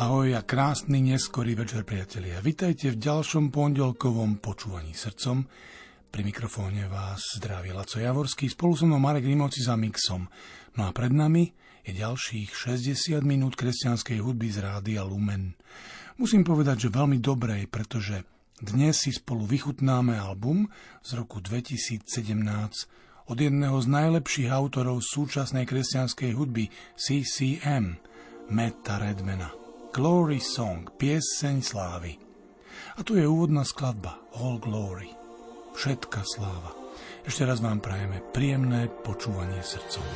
Ahoj a krásny neskorý večer, priatelia. Vitajte v ďalšom pondelkovom počúvaní srdcom. Pri mikrofóne vás zdraví Laco Javorský, spolu so mnou Marek Rimovci za mixom. No a pred nami je ďalších 60 minút kresťanskej hudby z Rádia Lumen. Musím povedať, že veľmi dobrej, pretože dnes si spolu vychutnáme album z roku 2017 od jedného z najlepších autorov súčasnej kresťanskej hudby CCM, Meta Redmana. Glory Song, pieseň slávy. A tu je úvodná skladba All Glory, všetka sláva. Ešte raz vám prajeme príjemné počúvanie srdcom.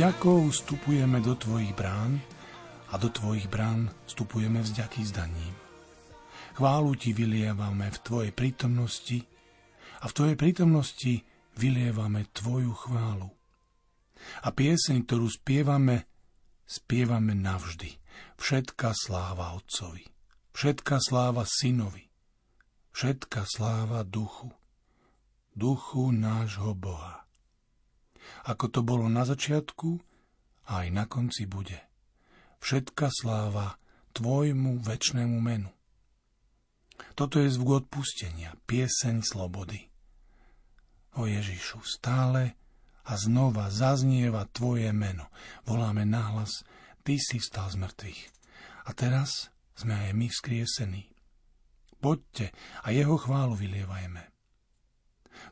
Vďakou vstupujeme do Tvojich brán a do Tvojich brán vstupujeme vzďaký s daním. Chválu Ti vylievame v Tvojej prítomnosti a v Tvojej prítomnosti vylievame Tvoju chválu. A pieseň, ktorú spievame, spievame navždy. Všetka sláva Otcovi, všetka sláva Synovi, všetka sláva Duchu, Duchu nášho Boha ako to bolo na začiatku, a aj na konci bude. Všetka sláva Tvojmu väčšnému menu. Toto je zvuk odpustenia, pieseň slobody. O Ježišu, stále a znova zaznieva Tvoje meno. Voláme nahlas, Ty si vstal z mŕtvych. A teraz sme aj my vzkriesení. Poďte a jeho chválu vylievajme.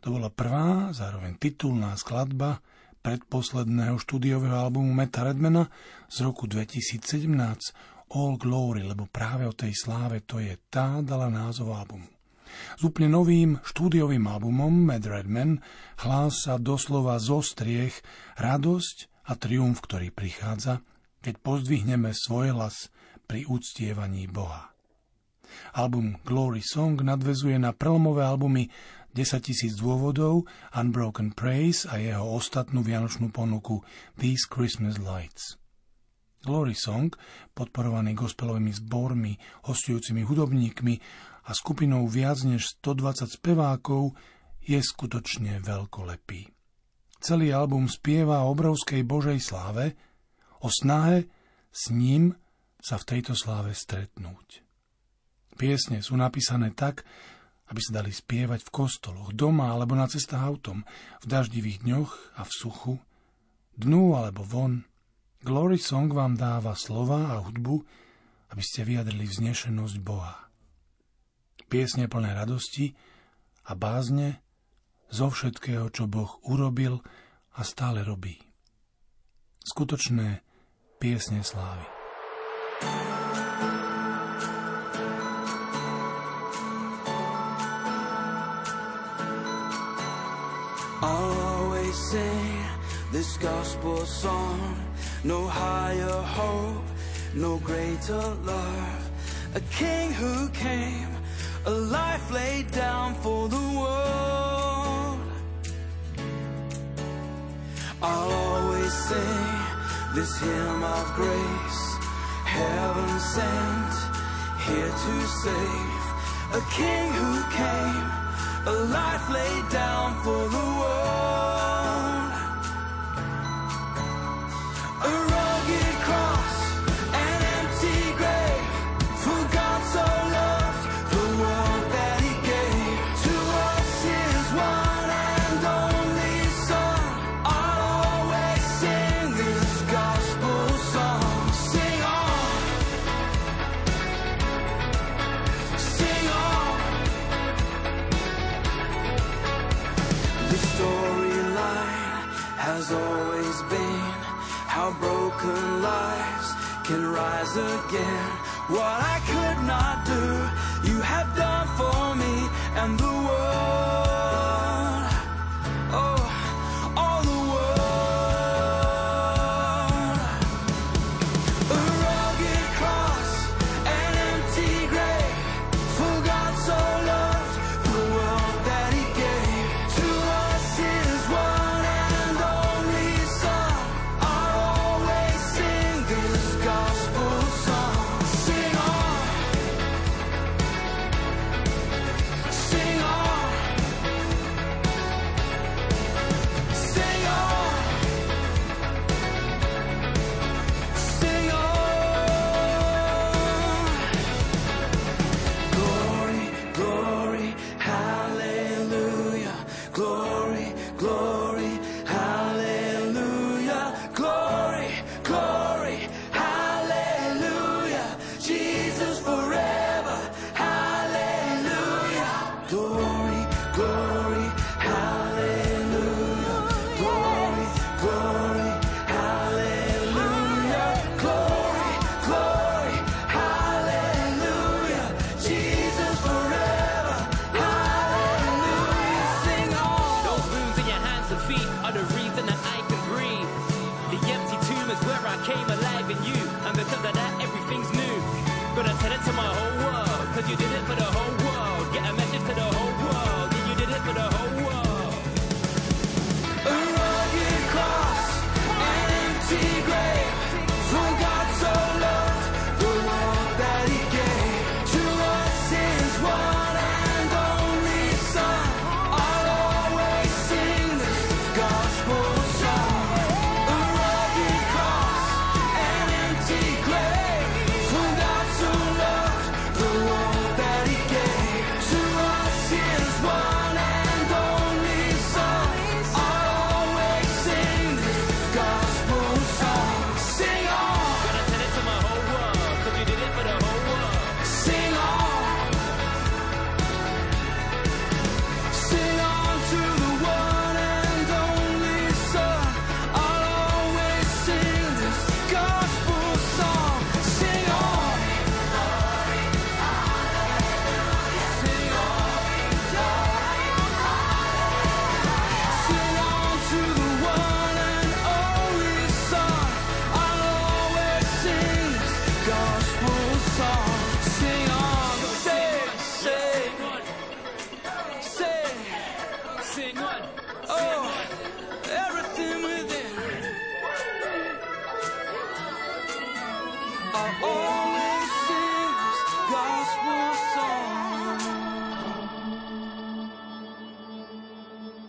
To bola prvá, zároveň titulná skladba predposledného štúdiového albumu Meta Redmana z roku 2017 All Glory, lebo práve o tej sláve to je tá dala názov albumu. S úplne novým štúdiovým albumom Mad Redman hlása doslova zo striech radosť a triumf, ktorý prichádza, keď pozdvihneme svoj hlas pri úctievaní Boha. Album Glory Song nadvezuje na prelomové albumy 10 tisíc dôvodov, Unbroken Praise a jeho ostatnú vianočnú ponuku These Christmas Lights. Glory Song, podporovaný gospelovými zbormi, hostujúcimi hudobníkmi a skupinou viac než 120 spevákov, je skutočne veľkolepý. Celý album spieva o obrovskej Božej sláve, o snahe s ním sa v tejto sláve stretnúť. Piesne sú napísané tak, aby sa dali spievať v kostoloch, doma alebo na cestách autom, v daždivých dňoch a v suchu, dnu alebo von. Glory Song vám dáva slova a hudbu, aby ste vyjadrili vznešenosť Boha. Piesne plné radosti a bázne zo všetkého, čo Boh urobil a stále robí. Skutočné piesne slávy. I'll always sing this gospel song. No higher hope, no greater love. A king who came, a life laid down for the world. I'll always sing this hymn of grace heaven sent here to save a king who came, a life laid down for the world. Again. What I could not do,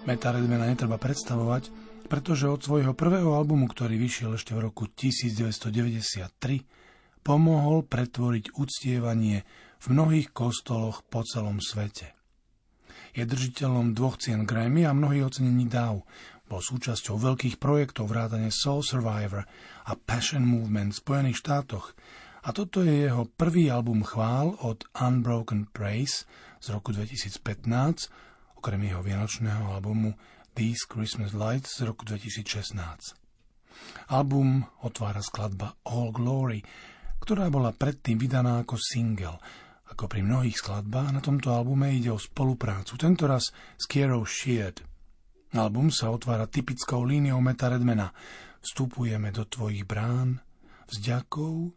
Meta Redmana netreba predstavovať, pretože od svojho prvého albumu, ktorý vyšiel ešte v roku 1993, pomohol pretvoriť uctievanie v mnohých kostoloch po celom svete. Je držiteľom dvoch cien Grammy a mnohých ocenení DAW. Bol súčasťou veľkých projektov vrátane Soul Survivor a Passion Movement v Spojených štátoch. A toto je jeho prvý album chvál od Unbroken Praise z roku 2015, okrem jeho vianočného albumu These Christmas Lights z roku 2016. Album otvára skladba All Glory, ktorá bola predtým vydaná ako single. Ako pri mnohých skladbách na tomto albume ide o spoluprácu, tentoraz s Kierou Sheard. Album sa otvára typickou líniou Meta Redmana. Vstupujeme do tvojich brán, vzďakov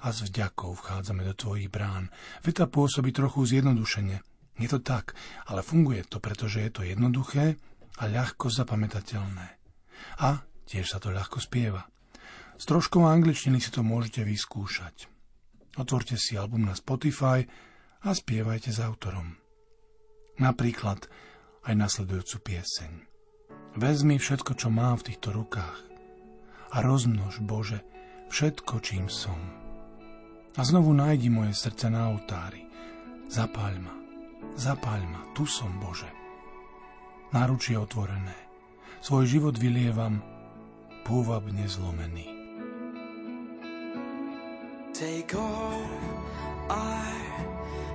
a s vďakou vchádzame do tvojich brán. Veta pôsobí trochu zjednodušene. Je to tak, ale funguje to, pretože je to jednoduché a ľahko zapamätateľné. A tiež sa to ľahko spieva. S troškou angličtiny si to môžete vyskúšať. Otvorte si album na Spotify a spievajte s autorom. Napríklad aj nasledujúcu pieseň. Vezmi všetko, čo mám v týchto rukách a rozmnož, Bože, všetko, čím som. A znovu nájdi moje srdce na oltári. Zapáľ ma, zapáľ ma, tu som, Bože náručie otvorené. Svoj život vylievam pôvabne zlomený. Take all I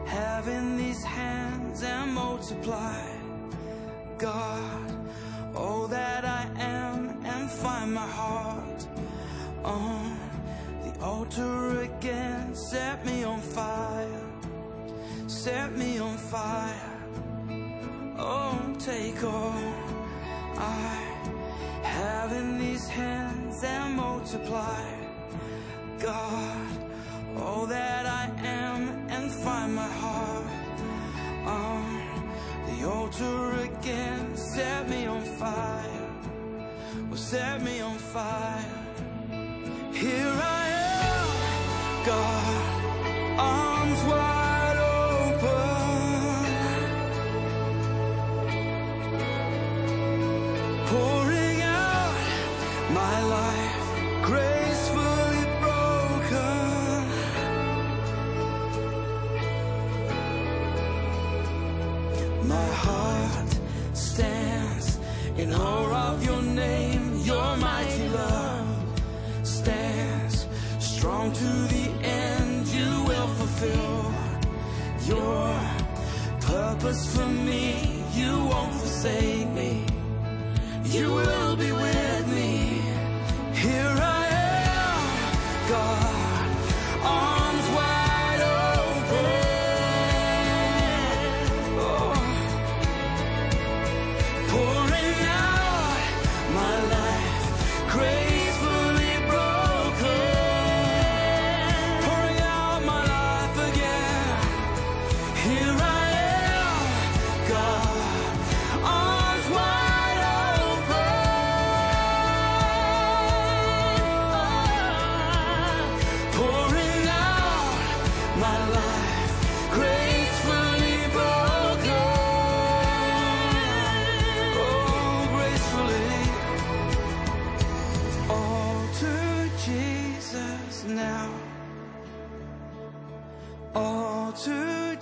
have in these hands and multiply, God, all that I am and find my heart on the altar again. Set me on fire, set me on fire. Oh, take all I have in these hands and multiply, God, all that I am and find my heart on the altar again. Set me on fire, well, set me on fire. Here I am, God,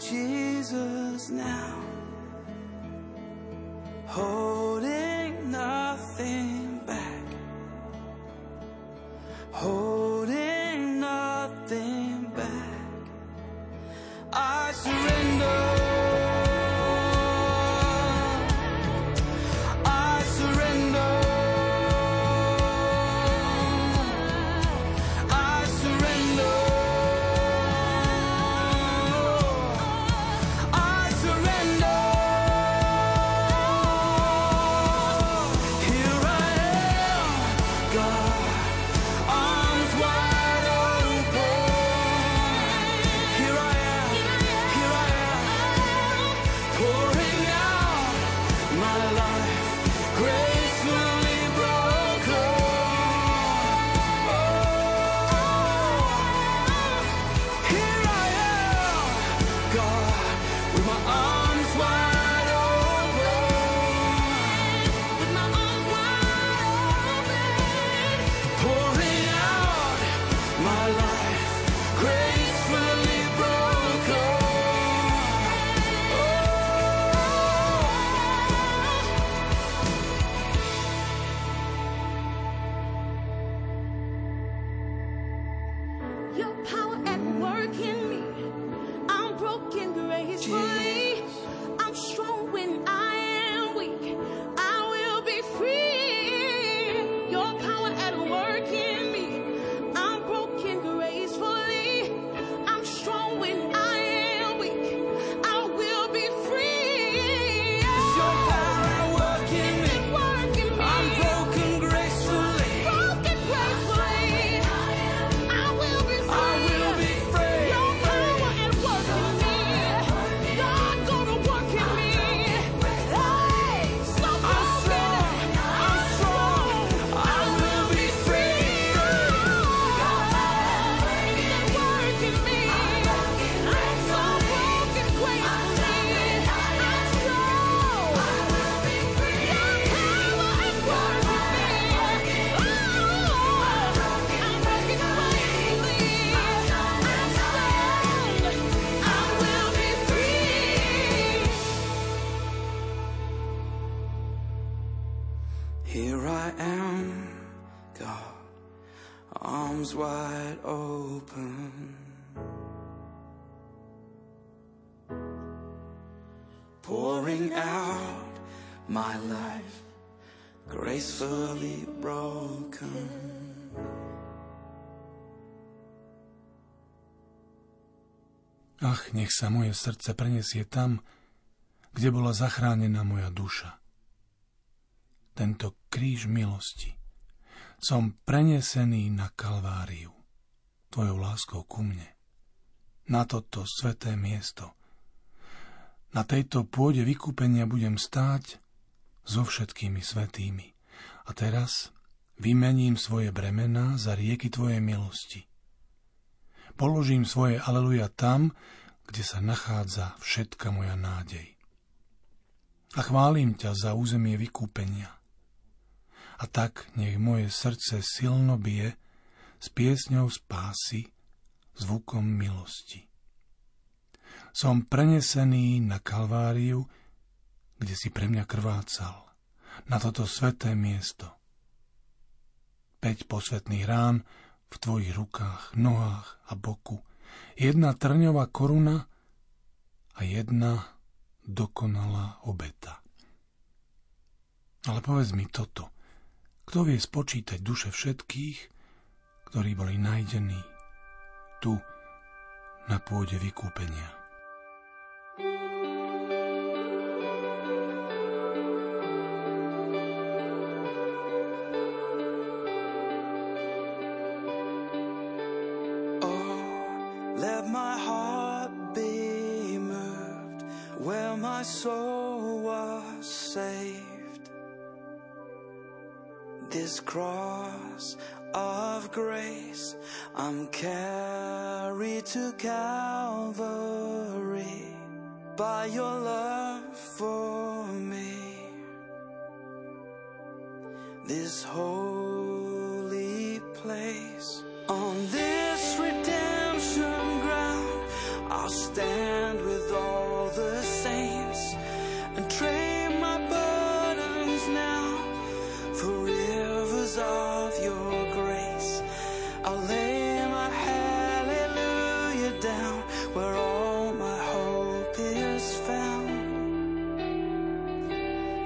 Jesus now. Holding Pouring out my life, gracefully broken. Ach, nech sa moje srdce prenesie tam, kde bola zachránená moja duša. Tento kríž milosti. Som prenesený na Kalváriu, tvojou láskou ku mne. Na toto sveté miesto. Na tejto pôde vykúpenia budem stáť so všetkými svetými. A teraz vymením svoje bremená za rieky Tvojej milosti. Položím svoje aleluja tam, kde sa nachádza všetka moja nádej. A chválim ťa za územie vykúpenia. A tak nech moje srdce silno bije s piesňou spásy, zvukom milosti. Som prenesený na Kalváriu, kde si pre mňa krvácal, na toto sveté miesto. Peť posvetných rán v tvojich rukách, nohách a boku, jedna trňová koruna a jedna dokonalá obeta. Ale povedz mi toto. Kto vie spočítať duše všetkých, ktorí boli nájdení tu na pôde vykúpenia? Soul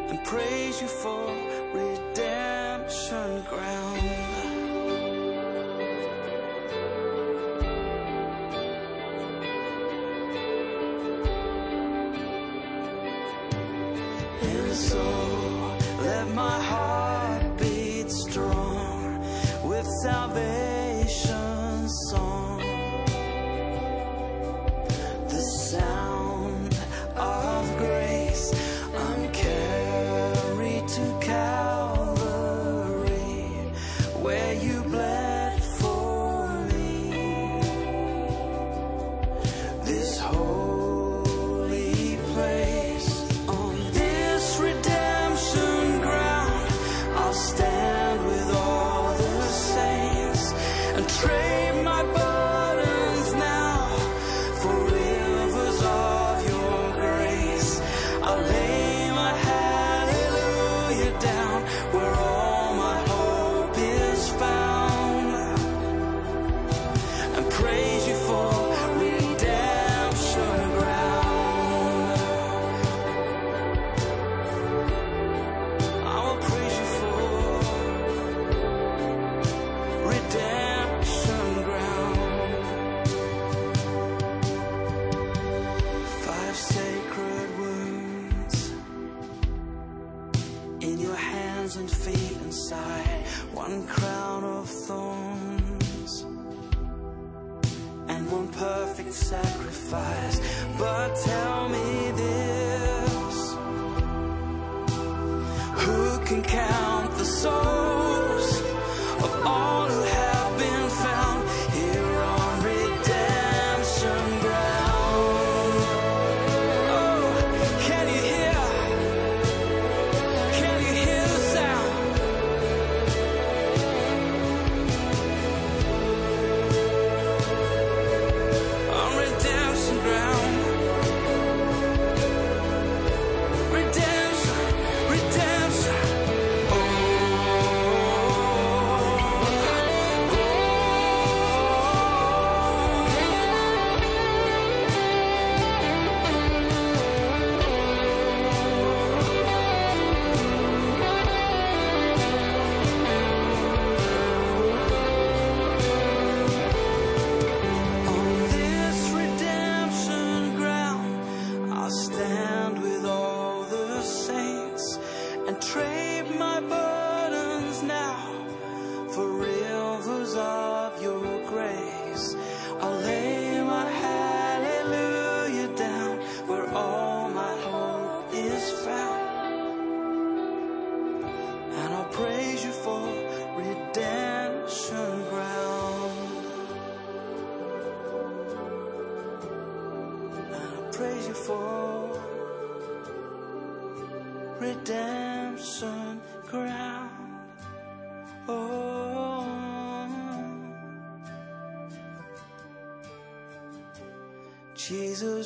and praise you for redemption ground.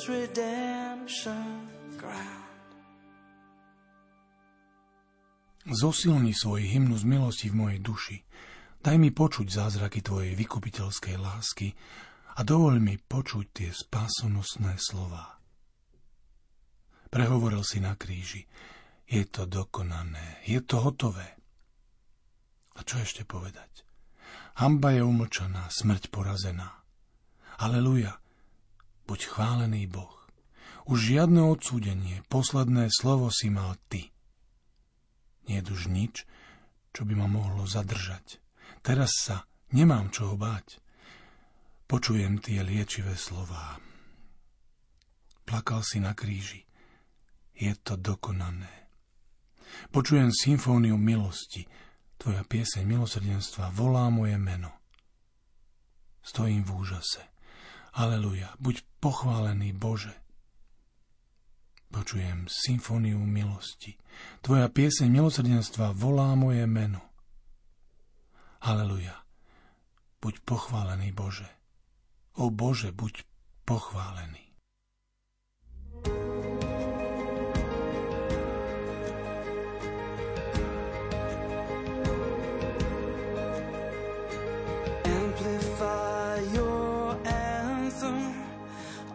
Jesus, redemption crown. Zosilni svoj hymnus milosti v mojej duši. Daj mi počuť zázraky Tvojej vykupiteľskej lásky a dovoľ mi počuť tie spásonosné slova. Prehovoril si na kríži. Je to dokonané, je to hotové. A čo ešte povedať? Hamba je umlčaná, smrť porazená. Aleluja, buď chválený Boh. Už žiadne odsúdenie, posledné slovo si mal Ty. Nie je už nič, čo by ma mohlo zadržať. Teraz sa nemám čoho báť. Počujem tie liečivé slová. Plakal si na kríži. Je to dokonané. Počujem symfóniu milosti. Tvoja pieseň milosrdenstva volá moje meno. Stojím v úžase. Aleluja, buď pochválený Bože. Počujem symfóniu milosti. Tvoja pieseň milosrdenstva volá moje meno. Aleluja. Buď pochválený Bože. O Bože, buď pochválený.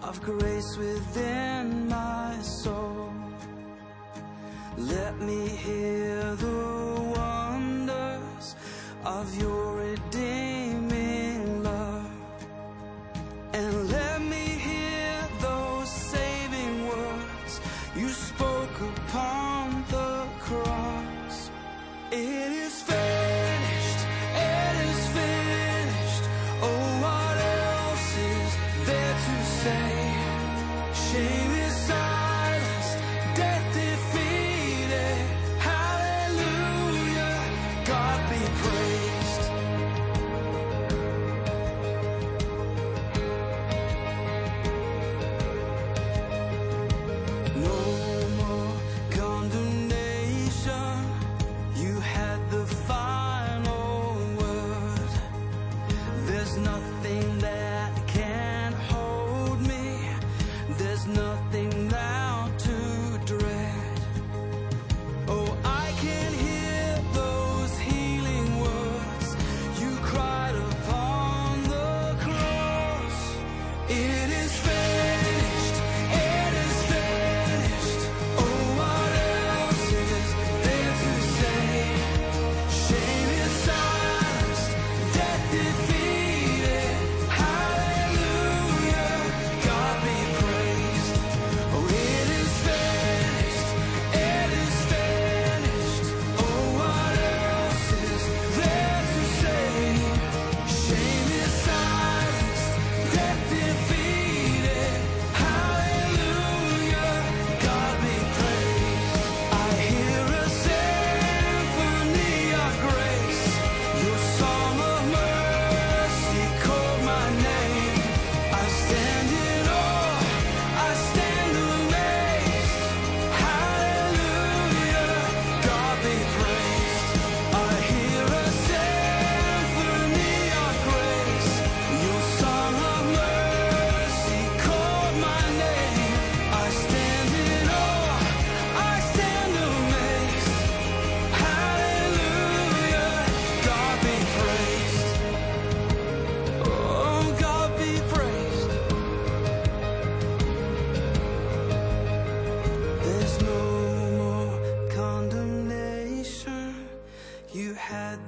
Of grace within my soul. Let me hear the wonders of your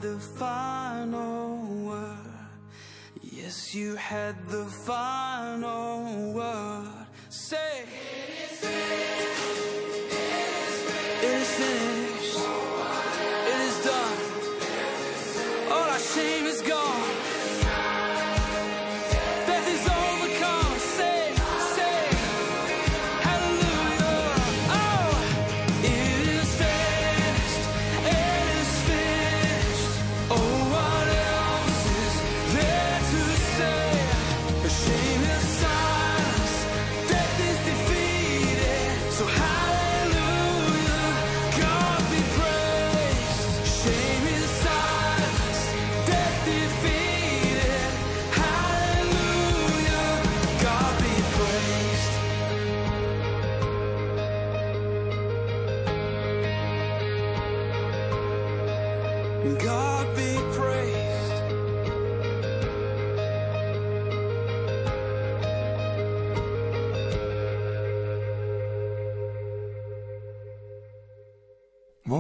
the final word. Yes, you had the final word.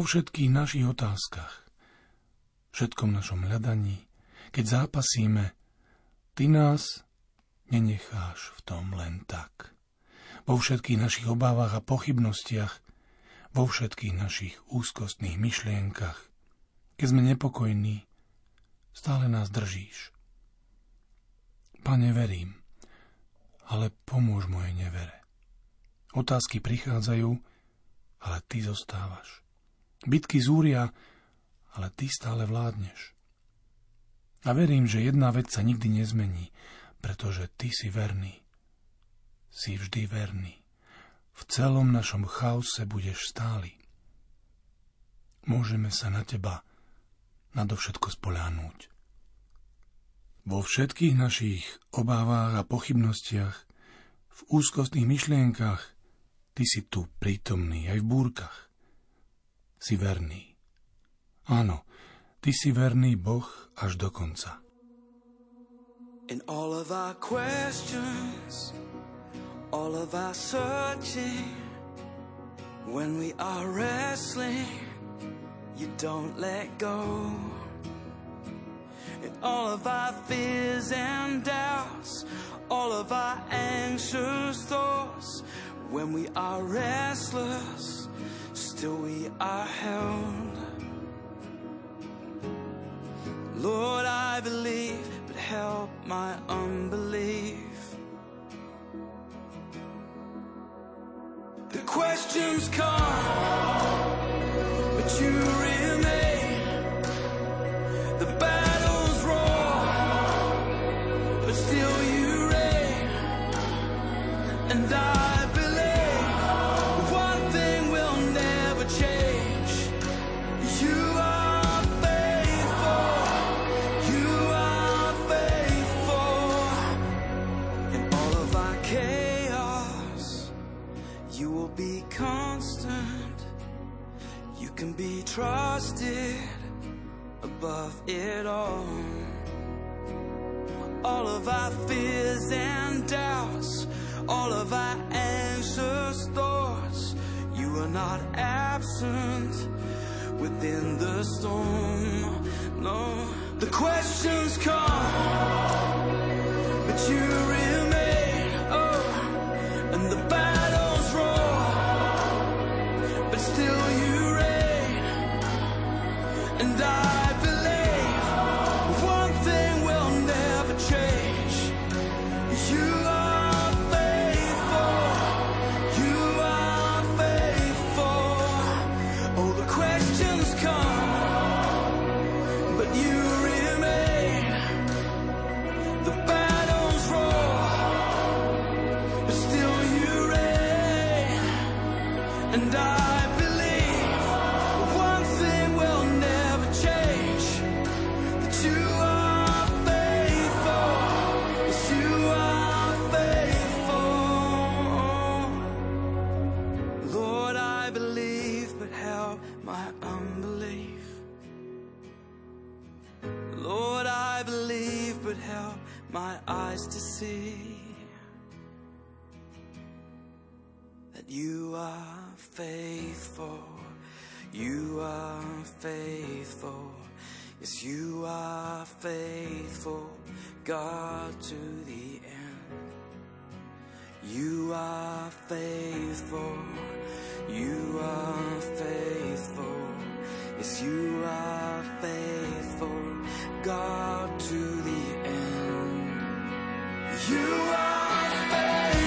Vo všetkých našich otázkach, všetkom našom hľadaní, keď zápasíme, Ty nás nenecháš v tom len tak. Vo všetkých našich obávach a pochybnostiach, vo všetkých našich úzkostných myšlienkach, keď sme nepokojní, stále nás držíš. Pane, verím, ale pomôž mojej nevere. Otázky prichádzajú, ale ty zostávaš. Bitky zúria, ale ty stále vládneš. A verím, že jedna vec sa nikdy nezmení, pretože ty si verný. Si vždy verný. V celom našom chaose budeš stály. Môžeme sa na teba nadovšetko spoľahnúť. Vo všetkých našich obávách a pochybnostiach, v úzkostných myšlienkach, ty si tu prítomný aj v búrkach. Si verný. Áno, Ty si verný Boh až do konca. In all of our questions, all of our searching, when we are wrestling, you don't let go. In all of our fears and doubts, all of our anxious thoughts, when we are restless, still we are held. Lord, I believe, but help my unbelief. The questions come, but you remain. Can be trusted above it all. All of our fears and doubts, all of our anxious thoughts, you are not absent within the storm. No, the questions come, but you remain. Faithful. Yes, you are faithful, God, to the end. You are faithful. You are faithful. Yes, you are faithful, God, to the end. You are faithful.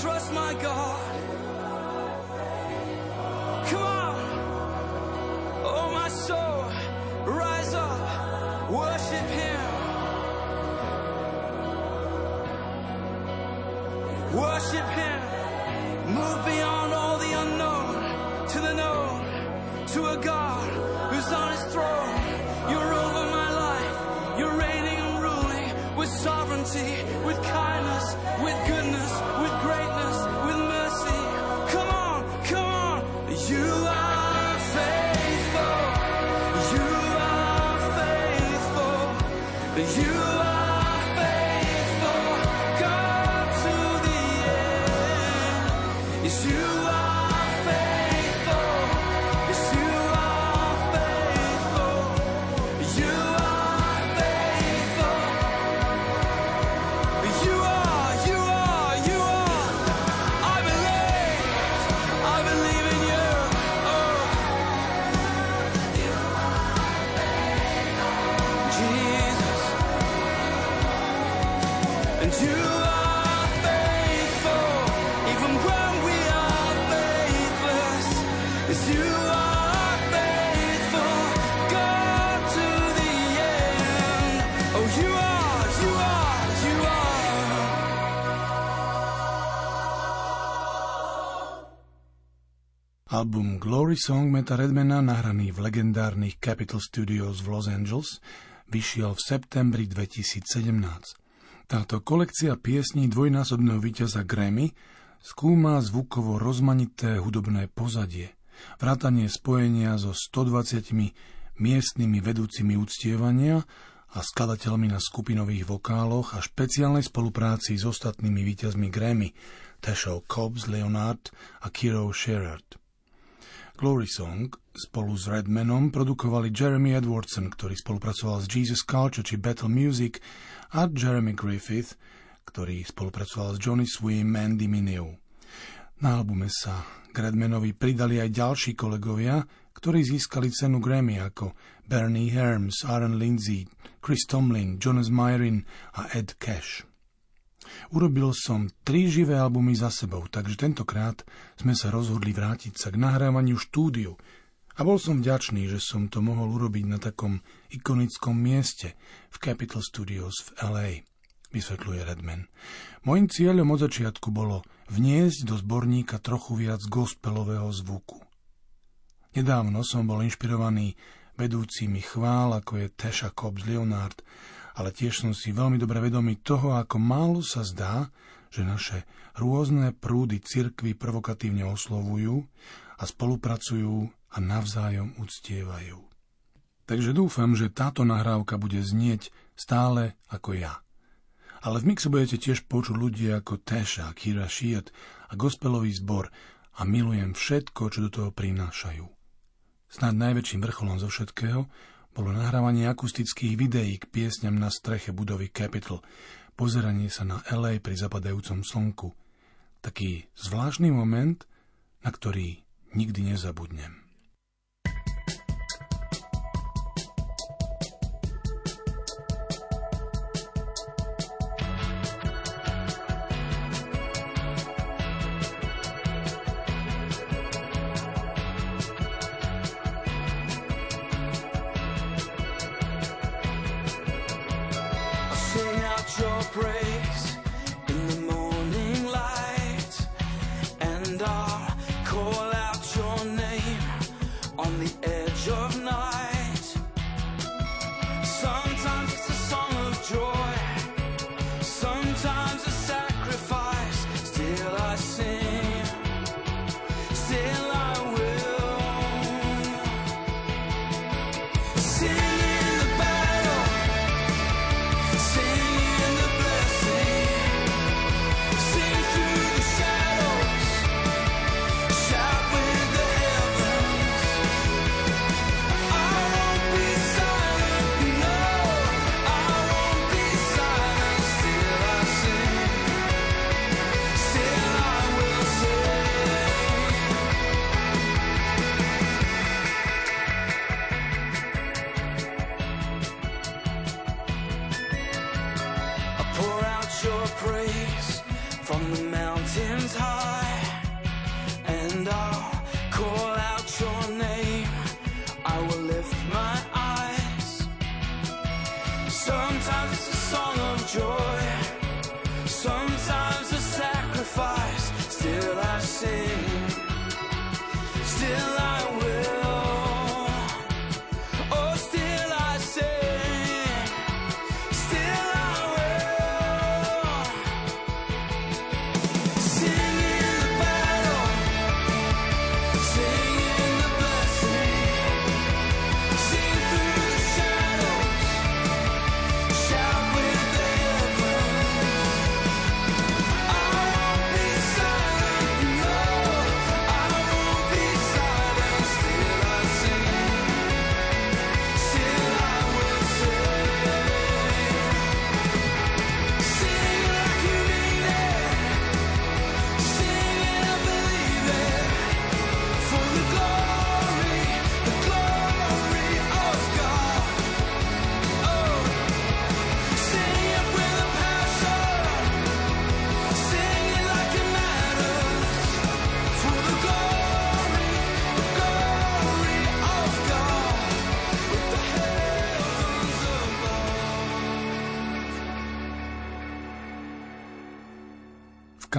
Trust my God. Glory Song Meta Redmana, nahraný v legendárnych Capitol Studios v Los Angeles, vyšiel v septembri 2017. Táto kolekcia piesní dvojnásobného víťaza Grammy skúma zvukovo rozmanité hudobné pozadie, vrátanie spojenia so 120 miestnymi vedúcimi uctievania a skladateľmi na skupinových vokáloch a špeciálnej spolupráci s ostatnými víťazmi Grammy, Tashou Cobbs, Leonard a Kiro Sherrard. Glory Song spolu s Redmanom produkovali Jeremy Edwardson, ktorý spolupracoval s Jesus Culture či Battle Music a Jeremy Griffith, ktorý spolupracoval s Johnny Swim a Andy. Na albume sa k Redmanovi pridali aj ďalší kolegovia, ktorí získali cenu Grammy ako Bernie Herms, Aaron Lindsay, Chris Tomlin, Jonas Myrin a Ed Cash. Urobil som tri živé albumy za sebou, takže tentokrát sme sa rozhodli vrátiť sa k nahrávaniu štúdiu a bol som vďačný, že som to mohol urobiť na takom ikonickom mieste v Capitol Studios v LA, vysvetľuje Redman. Mojím cieľom od začiatku bolo vniesť do zborníka trochu viac gospelového zvuku. Nedávno som bol inšpirovaný vedúcimi chvál, ako je Tesha Cobbs Leonard, ale tiež som si veľmi dobre vedomý toho, ako málo sa zdá, že naše rôzne prúdy cirkvy provokatívne oslovujú a spolupracujú a navzájom uctievajú. Takže dúfam, že táto nahrávka bude znieť stále ako ja. Ale v mixe budete tiež počuť ľudia ako Tesha, Kira Shiat a gospelový zbor a milujem všetko, čo do toho prinášajú. Snad najväčším vrcholom zo všetkého bolo nahrávanie akustických videí k piesňam na streche budovy Capitol, pozeranie sa na LA pri zapadajúcom slnku. Taký zvláštny moment, na ktorý nikdy nezabudnem.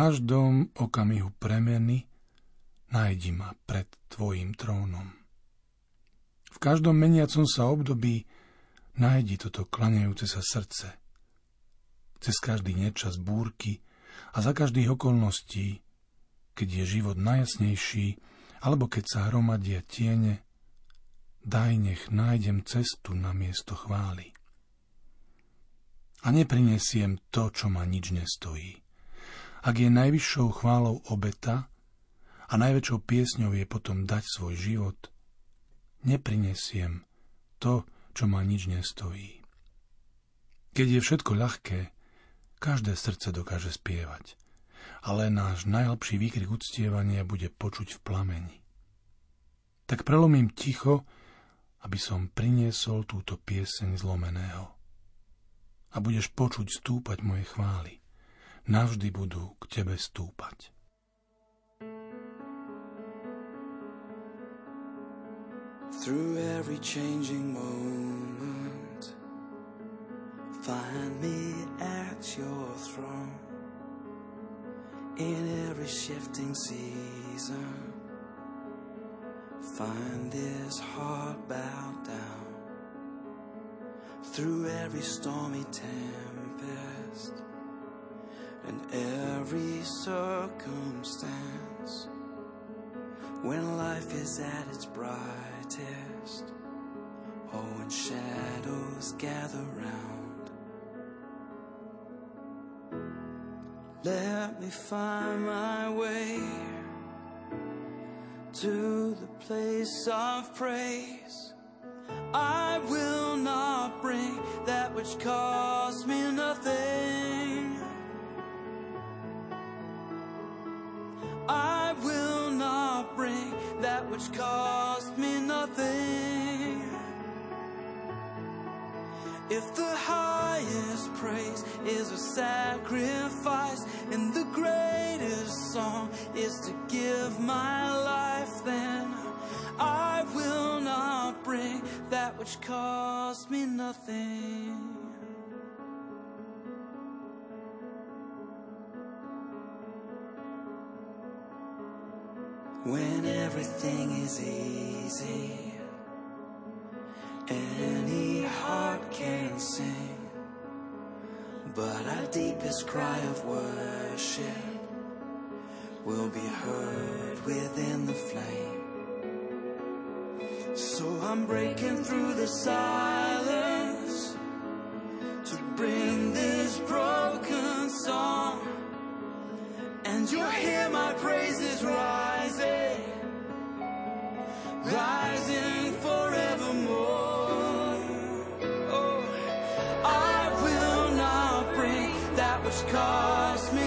Každom okamihu premeny nájdi ma pred tvojim trónom. V každom meniacom sa období nájdi toto klaňajúce sa srdce. Cez každý nečas búrky a za každých okolností, keď je život najjasnejší, alebo keď sa hromadia tiene, daj nech nájdem cestu na miesto chvály. A neprinesiem to, čo ma nič nestojí. Ak je najvyššou chválou obeta a najväčšou piesňou je potom dať svoj život, neprinesiem to, čo ma nič nestojí. Keď je všetko ľahké, každé srdce dokáže spievať, ale náš najlepší výkrik uctievania bude počuť v plameni. Tak prelomím ticho, aby som priniesol túto pieseň zlomeného. A budeš počuť stúpať moje chvály. Navždy budú k tebe stúpať. Through every changing moment, find me at your throne. In every shifting season, find this heart bowed down. Through every stormy tempest and every circumstance. When life is at its brightest, oh, when shadows gather round, let me find my way to the place of praise. I will not bring that which costs me nothing. I will not bring that which cost me nothing. If the highest praise is a sacrifice and the greatest song is to give my life, then I will not bring that which cost me nothing. When everything is easy, any heart can sing. But our deepest cry of worship will be heard within the flame. So I'm breaking through the silence to bring And you'll hear my praises rising, rising forevermore. Oh, I will not bring that which cost me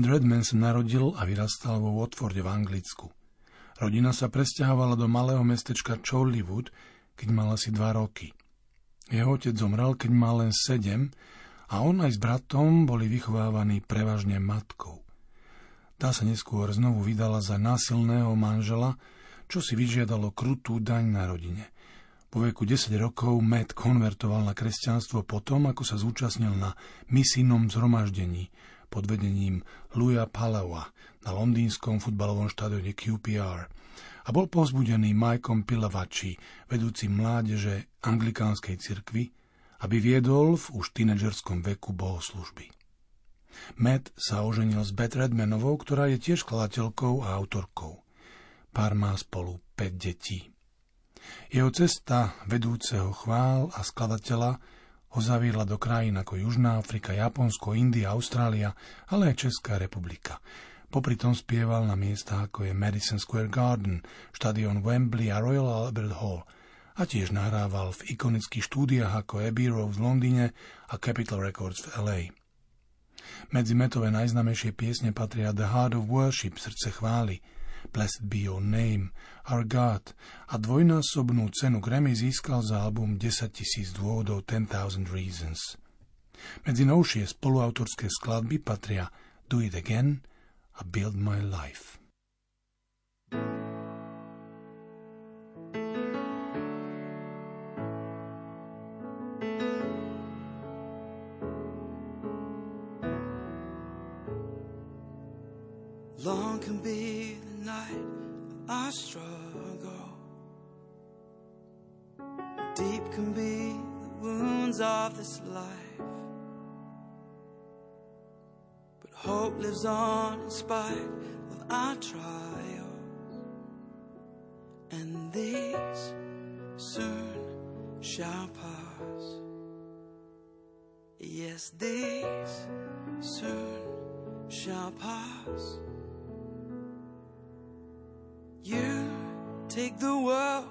Matt Redman sa narodil a vyrastal vo Watforde v Anglicku. Rodina sa presťahovala do malého mestečka Chorleywood, keď mal asi dva roky. Jeho otec zomrel, keď mal len sedem a on aj s bratom boli vychovávaní prevažne matkou. Tá sa neskôr znovu vydala za násilného manžela, čo si vyžiadalo krutú daň na rodine. Po veku 10 rokov Matt konvertoval na kresťanstvo potom, ako sa zúčastnil na misijnom zhromaždení pod vedením Louisa Palawa na londýnskom futbalovom štadióne QPR a bol povzbudený Mikeom Pilavači, vedúcim mládeže anglikánskej cirkvi, aby viedol v už tínedžerskom veku bohoslužby. Matt sa oženil s Beth Redmanovou, ktorá je tiež skladateľkou a autorkou. Pár má spolu 5 detí. Jeho cesta vedúceho chvál a skladateľa ho zaviedla do krajín ako Južná Afrika, Japonsko, India, Austrália, ale aj Česká republika. Popri tom spieval na miestach ako je Madison Square Garden, štadión Wembley a Royal Albert Hall a tiež nahrával v ikonických štúdiách ako Abbey Road v Londýne a Capitol Records v LA. Medzi metové najznamejšie piesne patria The Heart of Worship, srdce chvály, Blessed be your name, our God a dvojnásobnú cenu Grammy získal za album 10 tisíc dôvodov 10,000 Reasons. Medzi novšie spoluautorské skladby patria Do It Again a Build My Life. Lives on in spite of our trials. And these soon shall pass. Yes, these soon shall pass. You take the world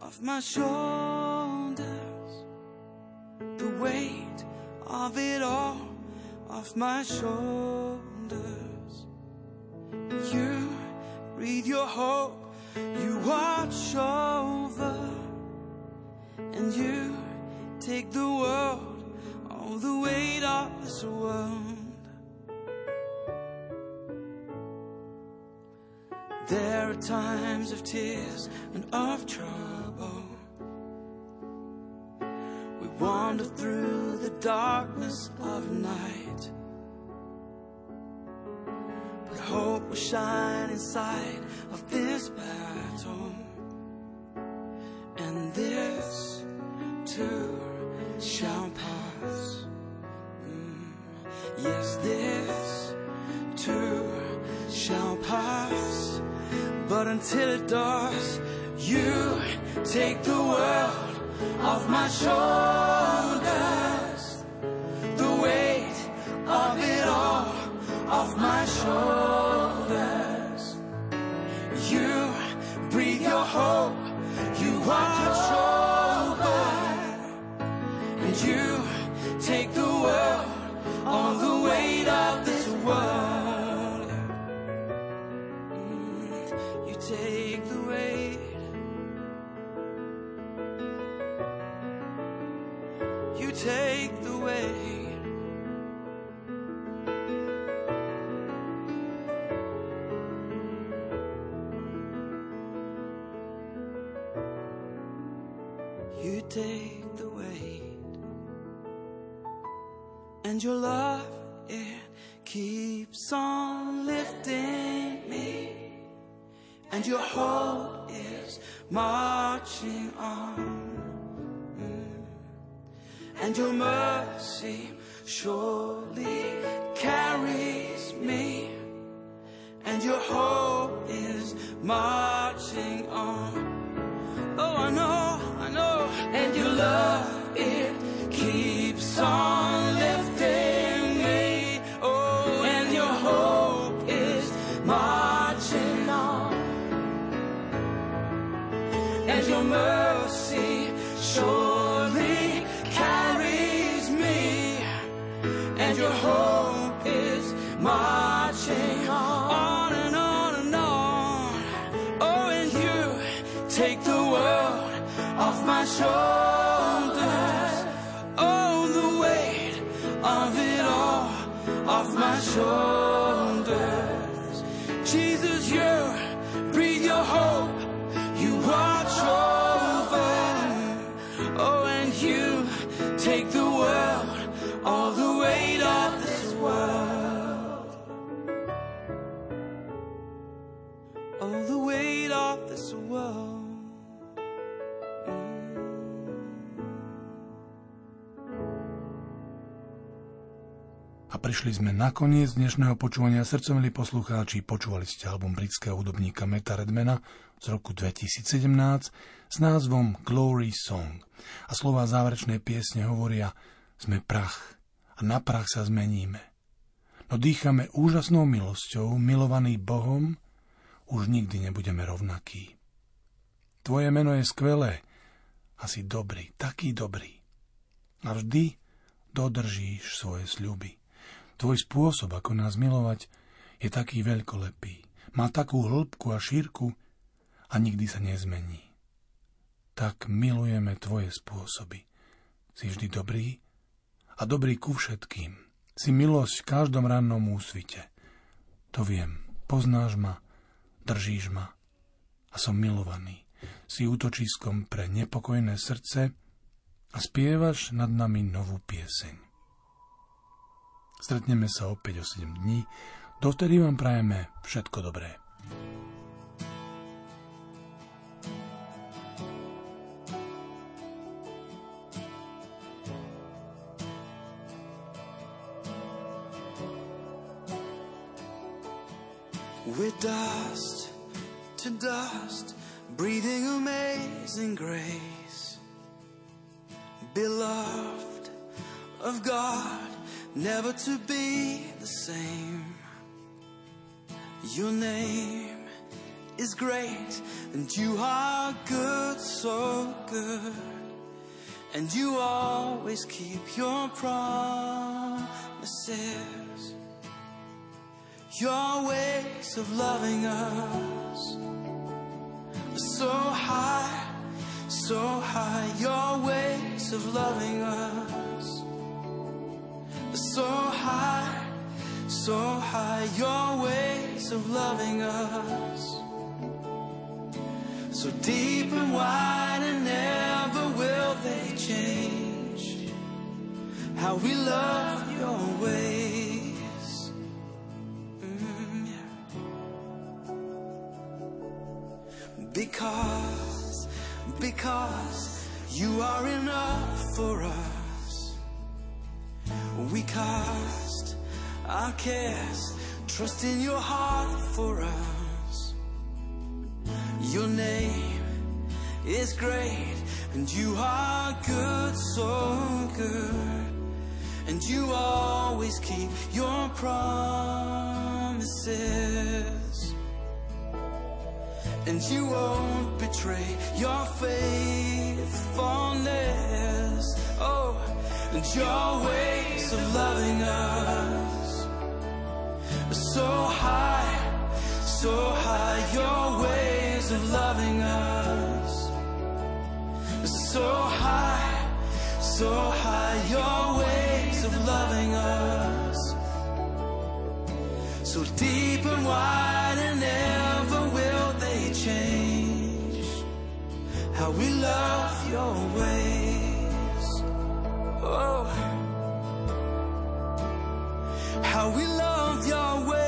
off my shoulders, the weight of it all off my shoulders. Breathe your hope, you watch over, and you take the world, all the weight of this world. There are times of tears and of trouble. We wander through the darkness of night. But hope will shine inside of this battle. And this too shall pass. Mm, Yes, this too shall pass. But until it does, you take the world off my shoulders. The weight of it all off my shoulders. Your hope is marching on, Mm. and your mercy surely carries me, and your hope is marching on. Oh, I know, I know. And your love, it keeps on shoulders. Oh, the weight of it all off my shoulders. Prišli sme na koniec dnešného počúvania srdcom, milí poslucháči. Počúvali ste album britského hudobníka Meta Redmana z roku 2017 s názvom Glory Song. A slova záverečnej piesne hovoria Sme prach a na prach sa zmeníme. No dýchame úžasnou milosťou, milovaný Bohom, už nikdy nebudeme rovnakí. Tvoje meno je skvelé a si dobrý, taký dobrý. A vždy dodržíš svoje sľuby. Tvoj spôsob, ako nás milovať, je taký veľkolepý. Má takú hĺbku a šírku a nikdy sa nezmení. Tak milujeme tvoje spôsoby. Si vždy dobrý a dobrý ku všetkým. Si milosť v každom rannom úsvite. To viem. Poznáš ma, držíš ma a som milovaný. Si útočiskom pre nepokojné srdce a spievaš nad nami novú pieseň. Stretneme sa opäť o 7 dní. Dovtedy vám prajeme všetko dobré. We're dust to dust, breathing amazing grace. Beloved of God, never to be the same. Your name is great, and you are good, so good. And you always keep your promises. Your ways of loving us are so high, so high. Your ways of loving us so high, so high. Your ways of loving us. so deep and wide, and never will they change. How we love your ways. Mm, yeah. Because, because you are enough for us. We cast our cares, trust in your heart for us. Your name is great, and you are good, so good. And you always keep your promises. And you won't betray your faithfulness. Oh, and your ways of loving us are so high, so high. Your ways of loving us are so high, so high. Your ways of loving us so deep and wide, and never will they change. How we love your ways. Oh, how we love your ways,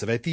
Svetý